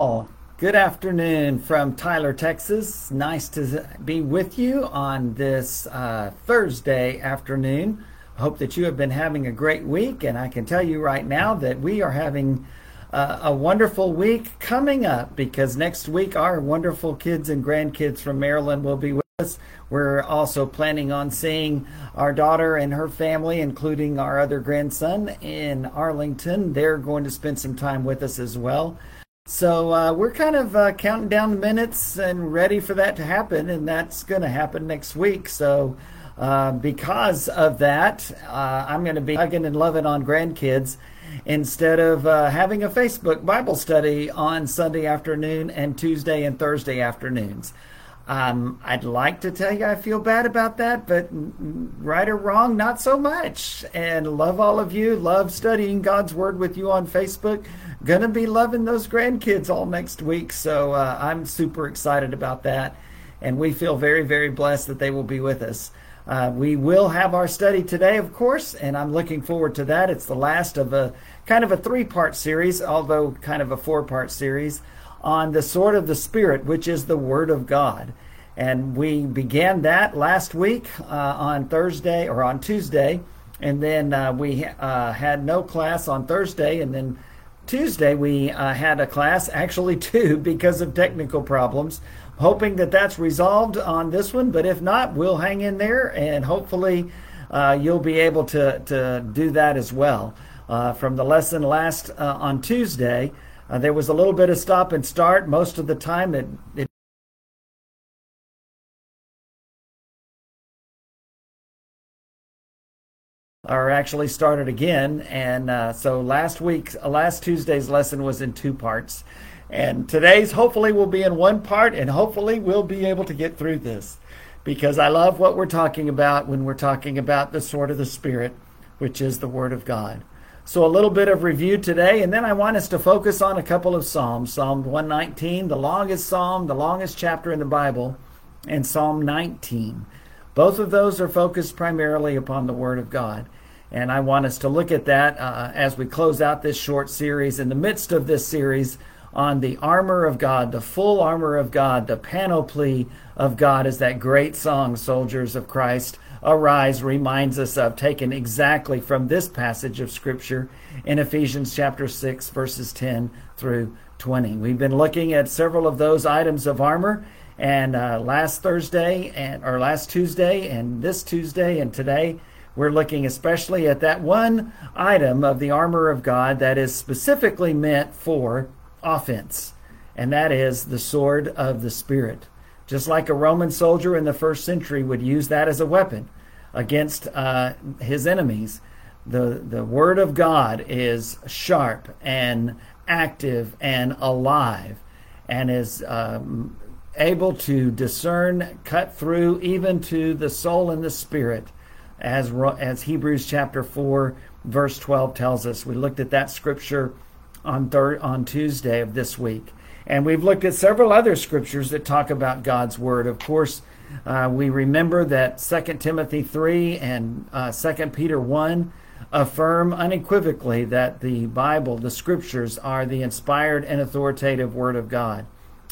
Oh, good afternoon from Tyler, Texas. Nice to be with you on this uh, Thursday afternoon. Hope that you have been having a great week, and I can tell you right now that we are having uh, a wonderful week coming up because next week our wonderful kids and grandkids from Maryland will be with us. We're also planning on seeing our daughter and her family, including our other grandson in Arlington. They're going to spend some time with us as well. So uh, we're kind of uh, counting down the minutes and ready for that to happen, and that's going to happen next week. So uh, because of that, uh, I'm going to be hugging and loving on grandkids instead of uh, having a Facebook Bible study on Sunday afternoon and Tuesday and Thursday afternoons. Um, I'd like to tell you I feel bad about that, but right or wrong, not so much. And love all of you. Love studying God's Word with you on Facebook to be loving those grandkids all next week. So uh, I'm super excited about that. And we feel very, very blessed that they will be with us. Uh, we will have our study today, of course, and I'm looking forward to that. It's the last of a kind of a three part series, although kind of a four part series, on the sword of the Spirit, which is the Word of God. And we began that last week uh, on Thursday or on Tuesday, and then uh, we uh, had no class on Thursday, and then Tuesday, we uh, had a class, actually two, because of technical problems. Hoping that that's resolved on this one, but if not, we'll hang in there and hopefully uh, you'll be able to, to do that as well. Uh, from the lesson last on Tuesday, uh, there was a little bit of stop and start. Most of the time, it, it or actually started again. And uh, so last week's, uh, last Tuesday's lesson was in two parts. And today's hopefully will be in one part, and hopefully we'll be able to get through this because I love what we're talking about when we're talking about the sword of the Spirit, which is the Word of God. So, a little bit of review today, and then I want us to focus on a couple of Psalms Psalm 119, the longest Psalm, the longest chapter in the Bible, and Psalm 19. Both of those are focused primarily upon the Word of God. And I want us to look at that uh, as we close out this short series. In the midst of this series on the armor of God, the full armor of God, the panoply of God, is that great song, Soldiers of Christ Arise, reminds us of, taken exactly from this passage of Scripture in Ephesians chapter 6, verses 10 through 20. We've been looking at several of those items of armor. And uh, last Thursday and or last Tuesday and this Tuesday and today we're looking especially at that one item of the armor of God that is specifically meant for offense, and that is the sword of the Spirit. Just like a Roman soldier in the first century would use that as a weapon against uh, his enemies, the, the Word of God is sharp and active and alive and is um, able to discern, cut through even to the soul and the spirit as, as Hebrews chapter 4, verse 12 tells us. We looked at that scripture on, third, on Tuesday of this week. And we've looked at several other scriptures that talk about God's word. Of course, uh, we remember that 2 Timothy 3 and uh, 2 Peter 1 affirm unequivocally that the Bible, the scriptures, are the inspired and authoritative word of God.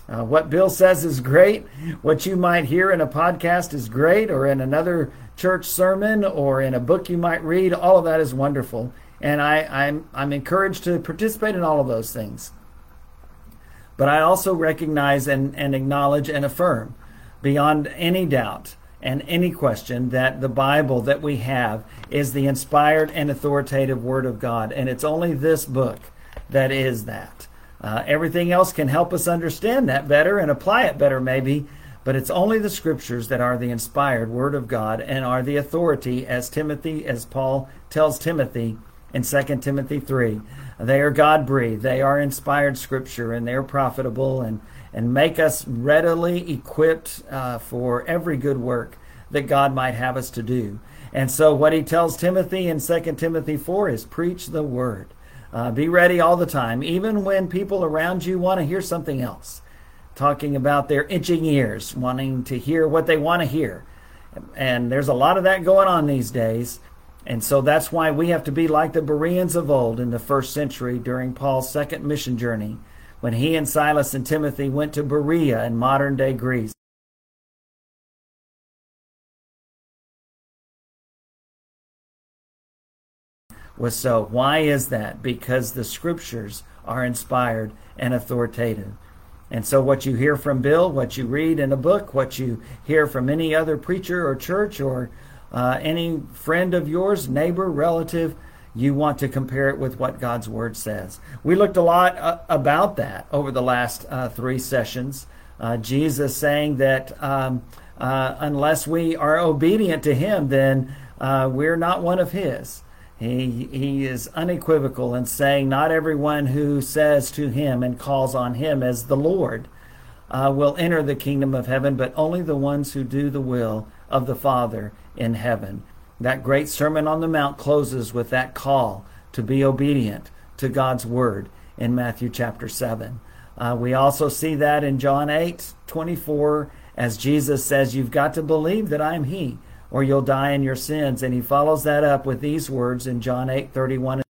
Uh, what Bill says is great. What you might hear in a podcast is great, or in another church sermon or in a book you might read. All of that is wonderful. And I, I'm, I'm encouraged to participate in all of those things. But I also recognize and, and acknowledge and affirm beyond any doubt and any question that the Bible that we have is the inspired and authoritative Word of God. And it's only this book that is that. Uh, everything else can help us understand that better and apply it better, maybe, but it's only the scriptures that are the inspired word of God and are the authority, as Timothy, as Paul tells Timothy in 2 Timothy 3. They are God breathed, they are inspired scripture, and they're profitable and, and make us readily equipped uh, for every good work that God might have us to do. And so, what he tells Timothy in 2 Timothy 4 is preach the word. Uh, be ready all the time, even when people around you want to hear something else talking about their itching ears, wanting to hear what they want to hear. And there's a lot of that going on these days. And so that's why we have to be like the Bereans of old in the first century during Paul's second mission journey. when he and Silas and Timothy went to Berea in modern day Greece. Was so. Why is that? Because the scriptures are inspired and authoritative. And so, what you hear from Bill, what you read in a book, what you hear from any other preacher or church or uh, any friend of yours, neighbor, relative, you want to compare it with what God's Word says. We looked a lot uh, about that over the last uh, three sessions. Uh, Jesus saying that um, uh, unless we are obedient to Him, then uh, we're not one of His. He, he is unequivocal in saying, Not everyone who says to him and calls on him as the Lord uh, will enter the kingdom of heaven, but only the ones who do the will of the Father in heaven. That great Sermon on the Mount closes with that call to be obedient to God's word in Matthew chapter 7. Uh, we also see that in John 8 24, as Jesus says, You've got to believe that I'm He or you'll die in your sins. And he follows that up with these words in John 8 31.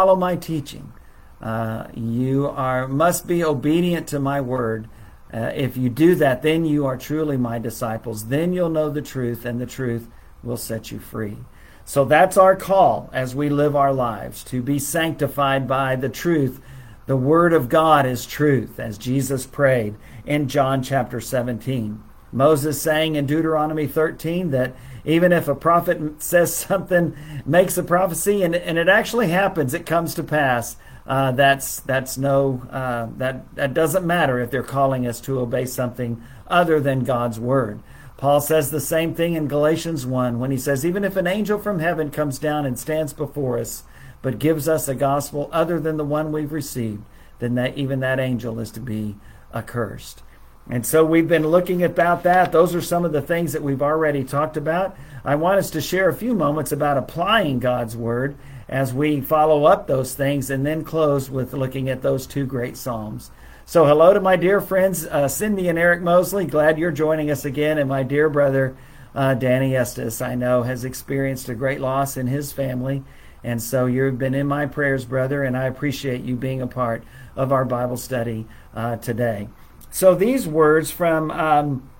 Follow my teaching. Uh, you are must be obedient to my word. Uh, if you do that, then you are truly my disciples. Then you'll know the truth, and the truth will set you free. So that's our call as we live our lives to be sanctified by the truth the Word of God is truth, as Jesus prayed in John chapter 17. Moses saying in Deuteronomy 13 that even if a prophet says something, makes a prophecy, and, and it actually happens, it comes to pass, uh, that's that's no uh, that that doesn't matter if they're calling us to obey something other than God's word. Paul says the same thing in Galatians 1 when he says, Even if an angel from heaven comes down and stands before us but gives us a gospel other than the one we've received, then that even that angel is to be accursed. And so we've been looking about that. Those are some of the things that we've already talked about. I want us to share a few moments about applying God's word as we follow up those things and then close with looking at those two great Psalms. So, hello to my dear friends, uh, Cindy and Eric Mosley. Glad you're joining us again. And my dear brother, uh, Danny Estes, I know, has experienced a great loss in his family. And so you've been in my prayers, brother, and I appreciate you being a part of our Bible study uh, today. So these words from um,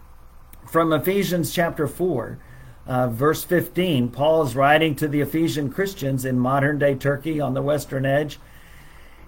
from Ephesians chapter four, uh, verse fifteen, Paul is writing to the Ephesian Christians in modern day Turkey on the western edge,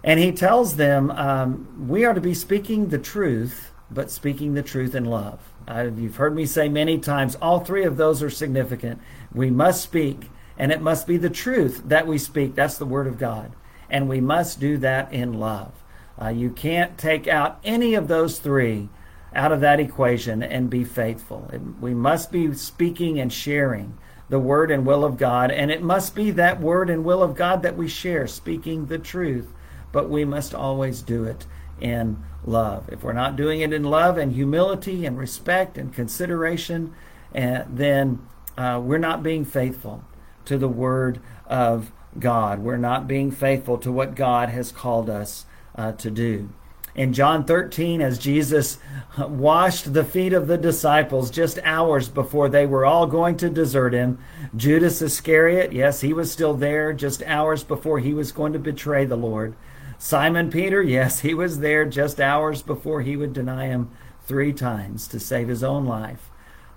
and he tells them um, we are to be speaking the truth, but speaking the truth in love. Uh, you've heard me say many times, all three of those are significant. We must speak and it must be the truth that we speak. That's the Word of God. And we must do that in love. Uh, you can't take out any of those three out of that equation and be faithful. It, we must be speaking and sharing the Word and will of God. And it must be that Word and will of God that we share, speaking the truth. But we must always do it in love. If we're not doing it in love and humility and respect and consideration, uh, then uh, we're not being faithful to the Word of God. We're not being faithful to what God has called us uh, to do. In John 13, as Jesus washed the feet of the disciples just hours before they were all going to desert him, Judas Iscariot, yes, he was still there just hours before he was going to betray the Lord. Simon Peter, yes, he was there just hours before he would deny him three times to save his own life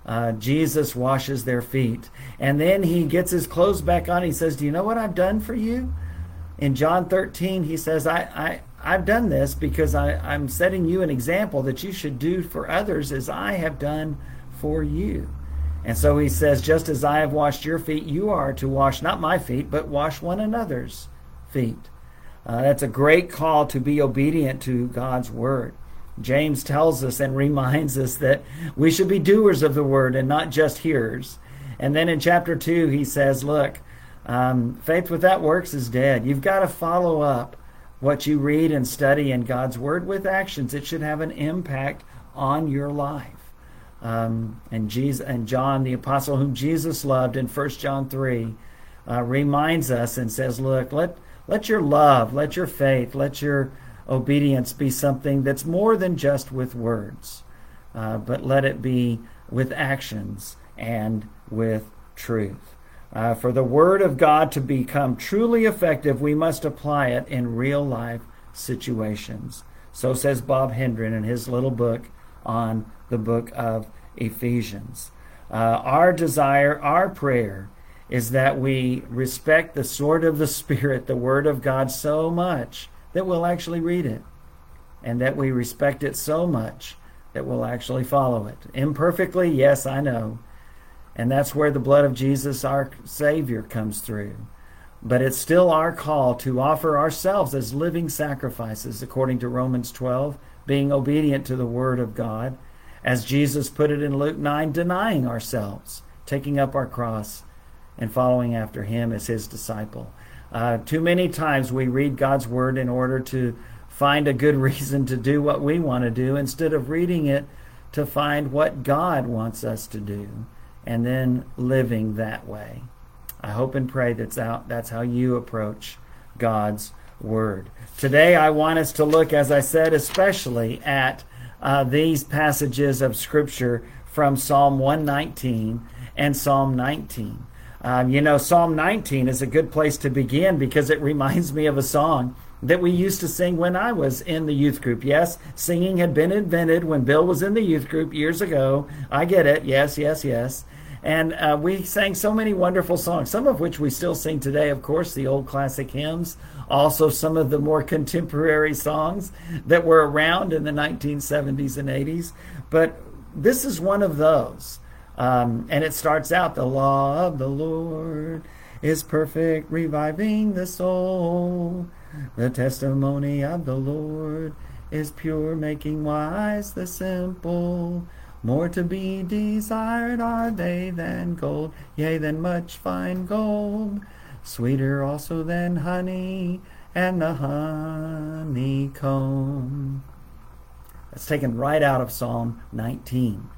uh, Jesus washes their feet. And then he gets his clothes back on. He says, Do you know what I've done for you? In John 13, he says, I, I, I've done this because I, I'm setting you an example that you should do for others as I have done for you. And so he says, Just as I have washed your feet, you are to wash not my feet, but wash one another's feet. Uh, that's a great call to be obedient to God's word. James tells us and reminds us that we should be doers of the word and not just hearers. And then in chapter 2, he says, Look, um, faith without works is dead. You've got to follow up what you read and study in God's word with actions. It should have an impact on your life. Um, and Jesus and John, the apostle whom Jesus loved in 1 John 3, uh, reminds us and says, Look, let, let your love, let your faith, let your obedience be something that's more than just with words, uh, but let it be with actions and with truth. Uh, for the Word of God to become truly effective, we must apply it in real life situations. So says Bob Hendren in his little book on the book of Ephesians. Uh, our desire, our prayer, is that we respect the sword of the Spirit, the Word of God, so much that we'll actually read it, and that we respect it so much that we'll actually follow it. Imperfectly, yes, I know. And that's where the blood of Jesus, our Savior, comes through. But it's still our call to offer ourselves as living sacrifices, according to Romans 12, being obedient to the Word of God. As Jesus put it in Luke 9, denying ourselves, taking up our cross, and following after Him as His disciple. Uh, too many times we read God's Word in order to find a good reason to do what we want to do instead of reading it to find what God wants us to do and then living that way. I hope and pray that's out that's how you approach God's word. Today I want us to look as I said especially at uh, these passages of scripture from Psalm 119 and Psalm 19. Um, you know, Psalm 19 is a good place to begin because it reminds me of a song that we used to sing when I was in the youth group. Yes, singing had been invented when Bill was in the youth group years ago. I get it. Yes, yes, yes. And uh, we sang so many wonderful songs, some of which we still sing today, of course, the old classic hymns, also some of the more contemporary songs that were around in the 1970s and 80s. But this is one of those. Um, and it starts out the law of the Lord is perfect, reviving the soul. The testimony of the Lord is pure, making wise the simple. More to be desired are they than gold, yea, than much fine gold. Sweeter also than honey and the honeycomb. That's taken right out of Psalm 19.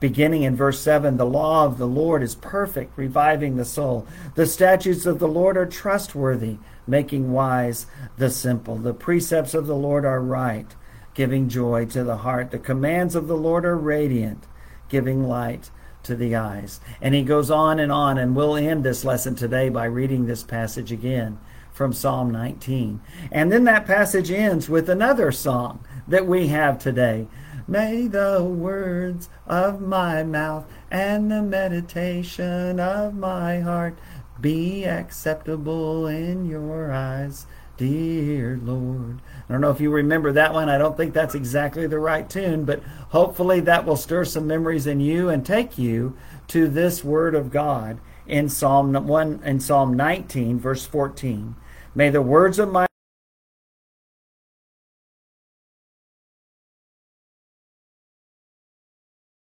Beginning in verse 7, the law of the Lord is perfect, reviving the soul. The statutes of the Lord are trustworthy, making wise the simple. The precepts of the Lord are right, giving joy to the heart. The commands of the Lord are radiant, giving light to the eyes. And he goes on and on, and we'll end this lesson today by reading this passage again from Psalm 19. And then that passage ends with another song that we have today. May the words of my mouth and the meditation of my heart be acceptable in your eyes, dear Lord. I don't know if you remember that one. I don't think that's exactly the right tune, but hopefully that will stir some memories in you and take you to this word of God in Psalm 1 in Psalm 19 verse 14. May the words of my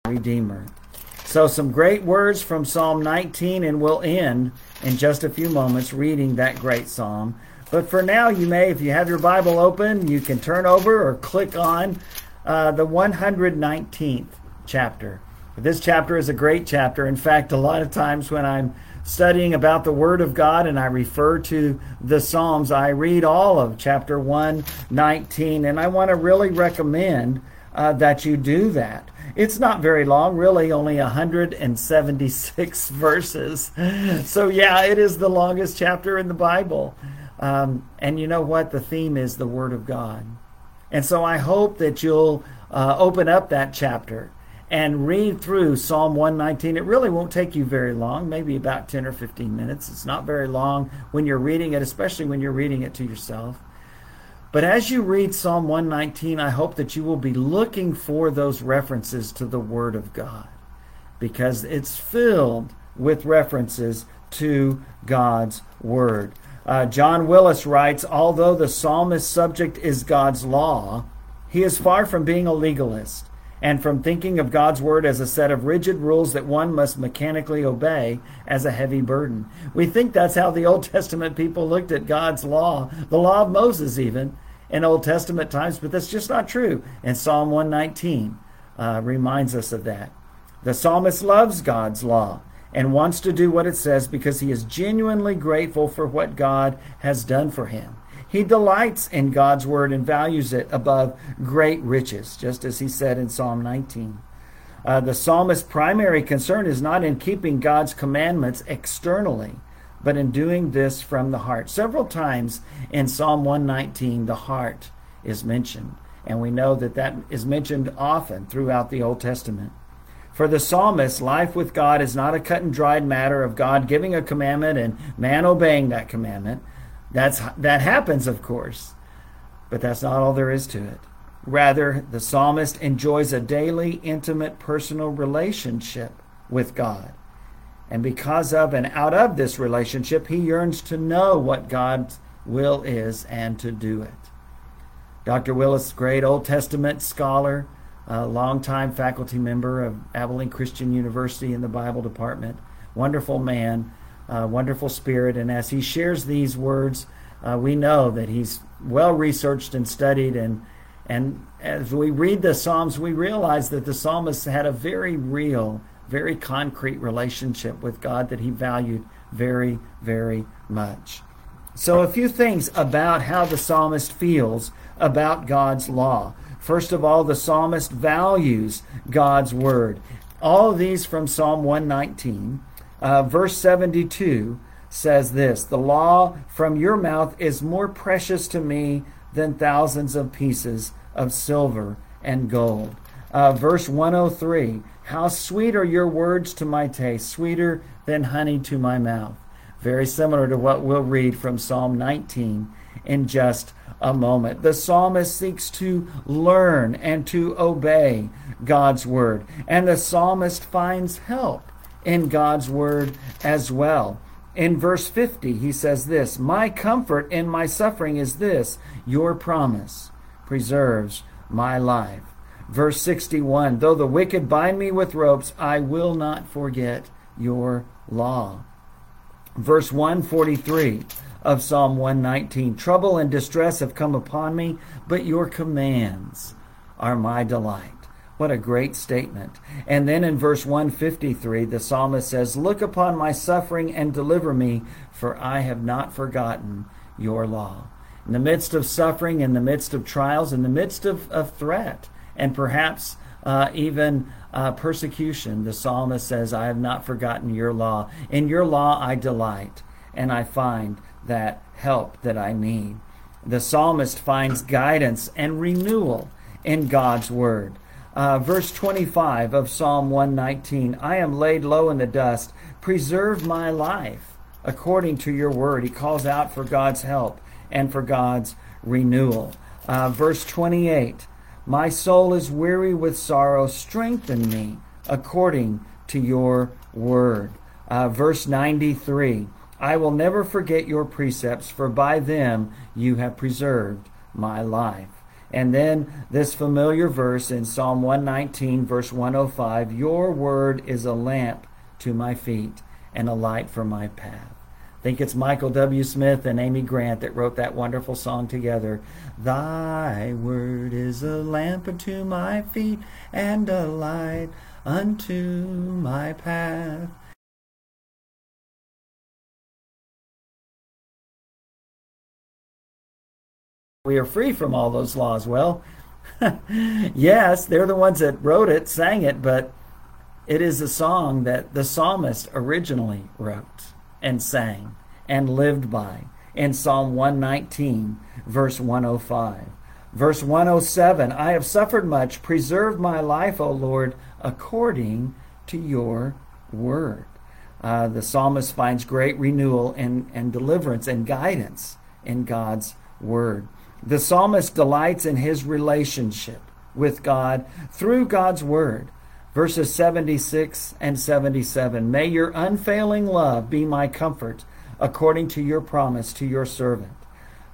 Redeemer. So, some great words from Psalm 19, and we'll end in just a few moments reading that great psalm. But for now, you may, if you have your Bible open, you can turn over or click on uh, the 119th chapter. This chapter is a great chapter. In fact, a lot of times when I'm studying about the Word of God and I refer to the Psalms, I read all of chapter 119, and I want to really recommend uh, that you do that. It's not very long, really, only 176 verses. So, yeah, it is the longest chapter in the Bible. Um, and you know what? The theme is the Word of God. And so I hope that you'll uh, open up that chapter and read through Psalm 119. It really won't take you very long, maybe about 10 or 15 minutes. It's not very long when you're reading it, especially when you're reading it to yourself. But as you read Psalm 119, I hope that you will be looking for those references to the Word of God because it's filled with references to God's Word. Uh, John Willis writes Although the psalmist's subject is God's law, he is far from being a legalist and from thinking of God's word as a set of rigid rules that one must mechanically obey as a heavy burden. We think that's how the Old Testament people looked at God's law, the law of Moses, even in Old Testament times, but that's just not true. And Psalm 119 uh, reminds us of that. The psalmist loves God's law and wants to do what it says because he is genuinely grateful for what God has done for him. He delights in God's word and values it above great riches, just as he said in Psalm 19. Uh, the psalmist's primary concern is not in keeping God's commandments externally, but in doing this from the heart. Several times in Psalm 119, the heart is mentioned, and we know that that is mentioned often throughout the Old Testament. For the psalmist, life with God is not a cut and dried matter of God giving a commandment and man obeying that commandment. That's that happens, of course, but that's not all there is to it. Rather, the psalmist enjoys a daily, intimate, personal relationship with God. And because of and out of this relationship, he yearns to know what God's will is and to do it. Dr. Willis, great Old Testament scholar, a longtime faculty member of Abilene Christian University in the Bible department, wonderful man, uh, wonderful spirit. And as he shares these words, uh, we know that he's well researched and studied and and as we read the Psalms, we realize that the psalmist had a very real, very concrete relationship with God that he valued very, very much. So, a few things about how the psalmist feels about God's law. First of all, the psalmist values God's word. All of these from Psalm 119. Uh, verse 72 says this The law from your mouth is more precious to me than thousands of pieces of silver and gold. Uh, verse 103 How sweet are your words to my taste, sweeter than honey to my mouth. Very similar to what we'll read from Psalm 19 in just a moment. The psalmist seeks to learn and to obey God's word, and the psalmist finds help in God's word as well. In verse 50, he says this My comfort in my suffering is this, your promise preserves my life. Verse 61 Though the wicked bind me with ropes, I will not forget your law. Verse 143 of Psalm 119 Trouble and distress have come upon me, but your commands are my delight. What a great statement. And then in verse 153, the psalmist says, Look upon my suffering and deliver me, for I have not forgotten your law in the midst of suffering, in the midst of trials, in the midst of, of threat, and perhaps uh, even uh, persecution, the psalmist says, I have not forgotten your law. In your law I delight, and I find that help that I need. The psalmist finds guidance and renewal in God's word. Uh, verse 25 of Psalm 119 I am laid low in the dust. Preserve my life according to your word. He calls out for God's help and for God's renewal. Uh, verse 28 My soul is weary with sorrow, strengthen me according to your word. Uh, verse 93 I will never forget your precepts, for by them you have preserved my life. And then this familiar verse in Psalm 119, verse 105 Your word is a lamp to my feet and a light for my path. I think it's Michael W. Smith and Amy Grant that wrote that wonderful song together. Thy word is a lamp unto my feet and a light unto my path. We are free from all those laws. Well, yes, they're the ones that wrote it, sang it, but it is a song that the psalmist originally wrote and sang and lived by in Psalm 119, verse 105. Verse 107 I have suffered much. Preserve my life, O Lord, according to your word. Uh, the psalmist finds great renewal and, and deliverance and guidance in God's word. The psalmist delights in his relationship with God through God's word verses 76 and 77. May your unfailing love be my comfort, according to your promise to your servant.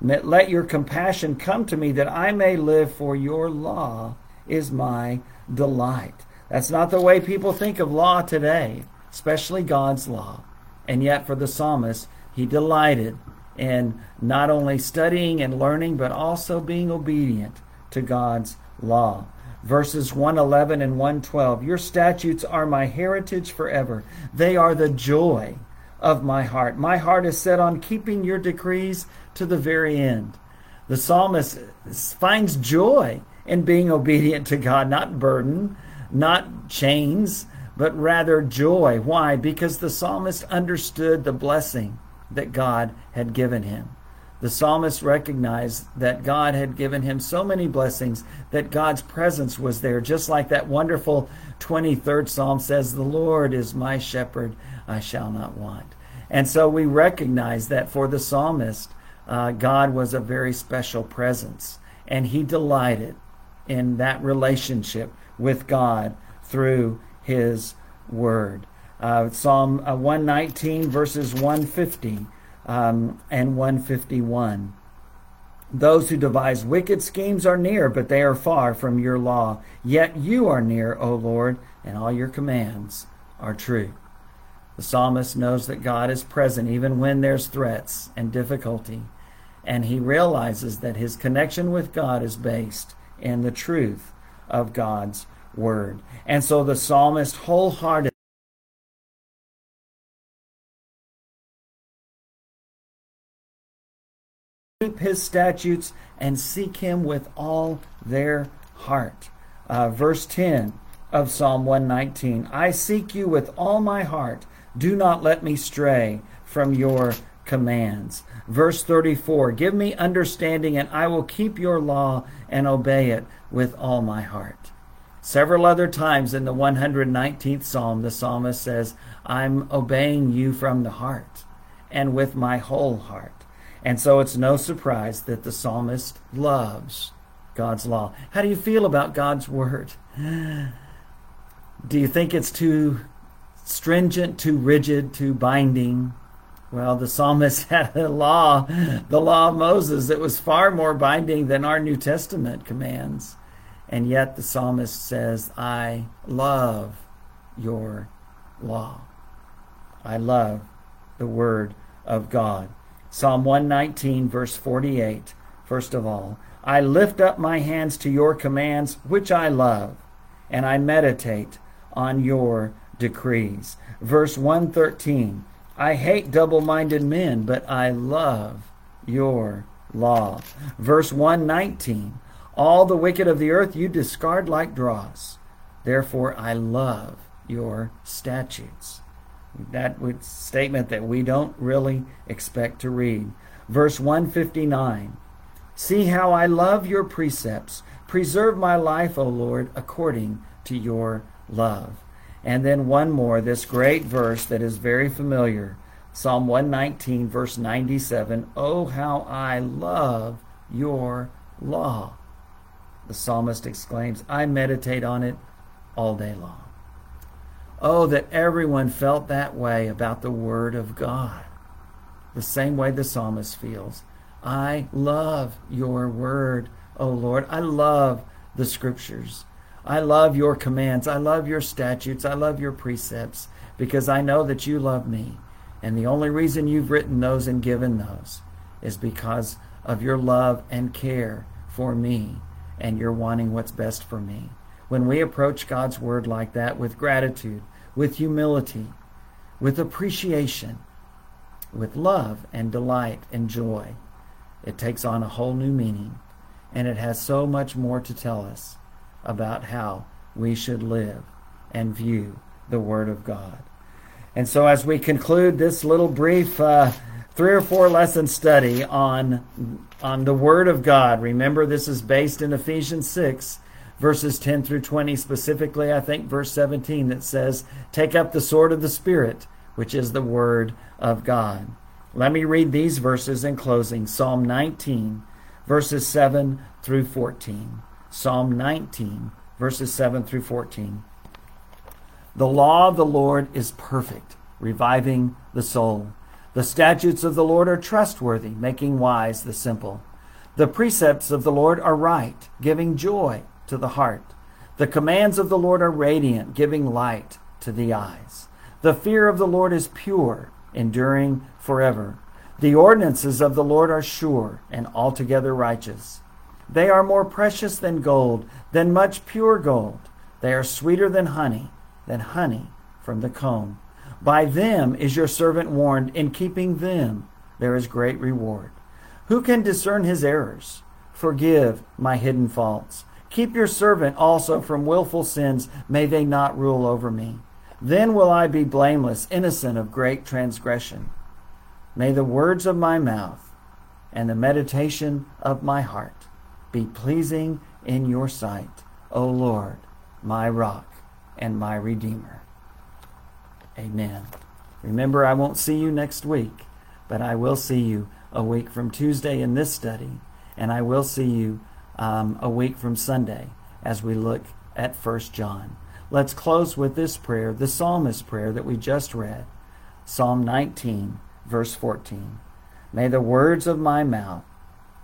Let your compassion come to me that I may live, for your law is my delight. That's not the way people think of law today, especially God's law. And yet, for the psalmist, he delighted in not only studying and learning, but also being obedient to God's law verses 111 and 112. Your statutes are my heritage forever. They are the joy of my heart. My heart is set on keeping your decrees to the very end. The psalmist finds joy in being obedient to God, not burden, not chains, but rather joy. Why? Because the psalmist understood the blessing that God had given him. The psalmist recognized that God had given him so many blessings that God's presence was there, just like that wonderful 23rd Psalm says, The Lord is my shepherd, I shall not want. And so we recognize that for the psalmist, uh, God was a very special presence, and he delighted in that relationship with God through his word. Uh, Psalm uh, 119, verses 150 um, and 151. Those who devise wicked schemes are near, but they are far from your law. Yet you are near, O Lord, and all your commands are true. The psalmist knows that God is present even when there's threats and difficulty, and he realizes that his connection with God is based in the truth of God's word. And so the psalmist wholeheartedly keep his statutes and seek him with all their heart. Uh, verse 10 of Psalm 119 I seek you with all my heart. Do not let me stray from your commands. Verse 34 Give me understanding, and I will keep your law and obey it with all my heart. Several other times in the 119th Psalm, the psalmist says, I'm obeying you from the heart and with my whole heart. And so it's no surprise that the psalmist loves God's law. How do you feel about God's word? Do you think it's too stringent, too rigid, too binding? Well, the psalmist had a law, the law of Moses, that was far more binding than our New Testament commands. And yet the psalmist says, I love your law. I love the word of God. Psalm 119, verse 48. First of all, I lift up my hands to your commands, which I love, and I meditate on your decrees. Verse 113, I hate double minded men, but I love your law. Verse 119, all the wicked of the earth you discard like dross. Therefore, I love your statutes that statement that we don't really expect to read. Verse 159 See how I love your precepts. Preserve my life, O Lord, according to your love. And then one more, this great verse that is very familiar Psalm 119, verse 97 Oh, how I love your law. The psalmist exclaims, I meditate on it all day long. Oh, that everyone felt that way about the Word of God. The same way the psalmist feels. I love your Word, O Lord. I love the Scriptures. I love your commands. I love your statutes. I love your precepts because I know that you love me. And the only reason you've written those and given those is because of your love and care for me and you're wanting what's best for me. When we approach God's Word like that with gratitude, with humility, with appreciation, with love and delight and joy, it takes on a whole new meaning. And it has so much more to tell us about how we should live and view the Word of God. And so, as we conclude this little brief uh, three or four lesson study on, on the Word of God, remember this is based in Ephesians 6 verses 10 through 20, specifically, I think verse 17, that says, Take up the sword of the Spirit, which is the Word of God. Let me read these verses in closing Psalm 19, verses 7 through 14. Psalm 19, verses 7 through 14. The law of the Lord is perfect, reviving the soul. The statutes of the Lord are trustworthy, making wise the simple. The precepts of the Lord are right, giving joy to the heart. The commands of the Lord are radiant, giving light to the eyes. The fear of the Lord is pure, enduring forever. The ordinances of the Lord are sure and altogether righteous. They are more precious than gold, than much pure gold. They are sweeter than honey, than honey from the comb. By them is your servant warned. In keeping them there is great reward. Who can discern his errors? Forgive my hidden faults Keep your servant also from wilful sins. May they not rule over me. Then will I be blameless, innocent of great transgression. May the words of my mouth and the meditation of my heart be pleasing in your sight, O Lord, my rock and my redeemer. Amen. Remember, I won't see you next week, but I will see you a week from Tuesday in this study, and I will see you um, a week from Sunday as we look at 1 John. Let's close with this prayer, the psalmist prayer that we just read. Psalm 19, verse 14. May the words of my mouth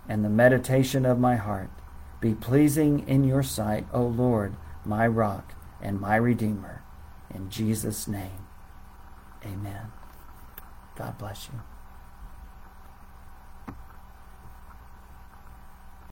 and the meditation of my heart be pleasing in your sight, O Lord, my rock and my redeemer. In Jesus' name, amen. God bless you.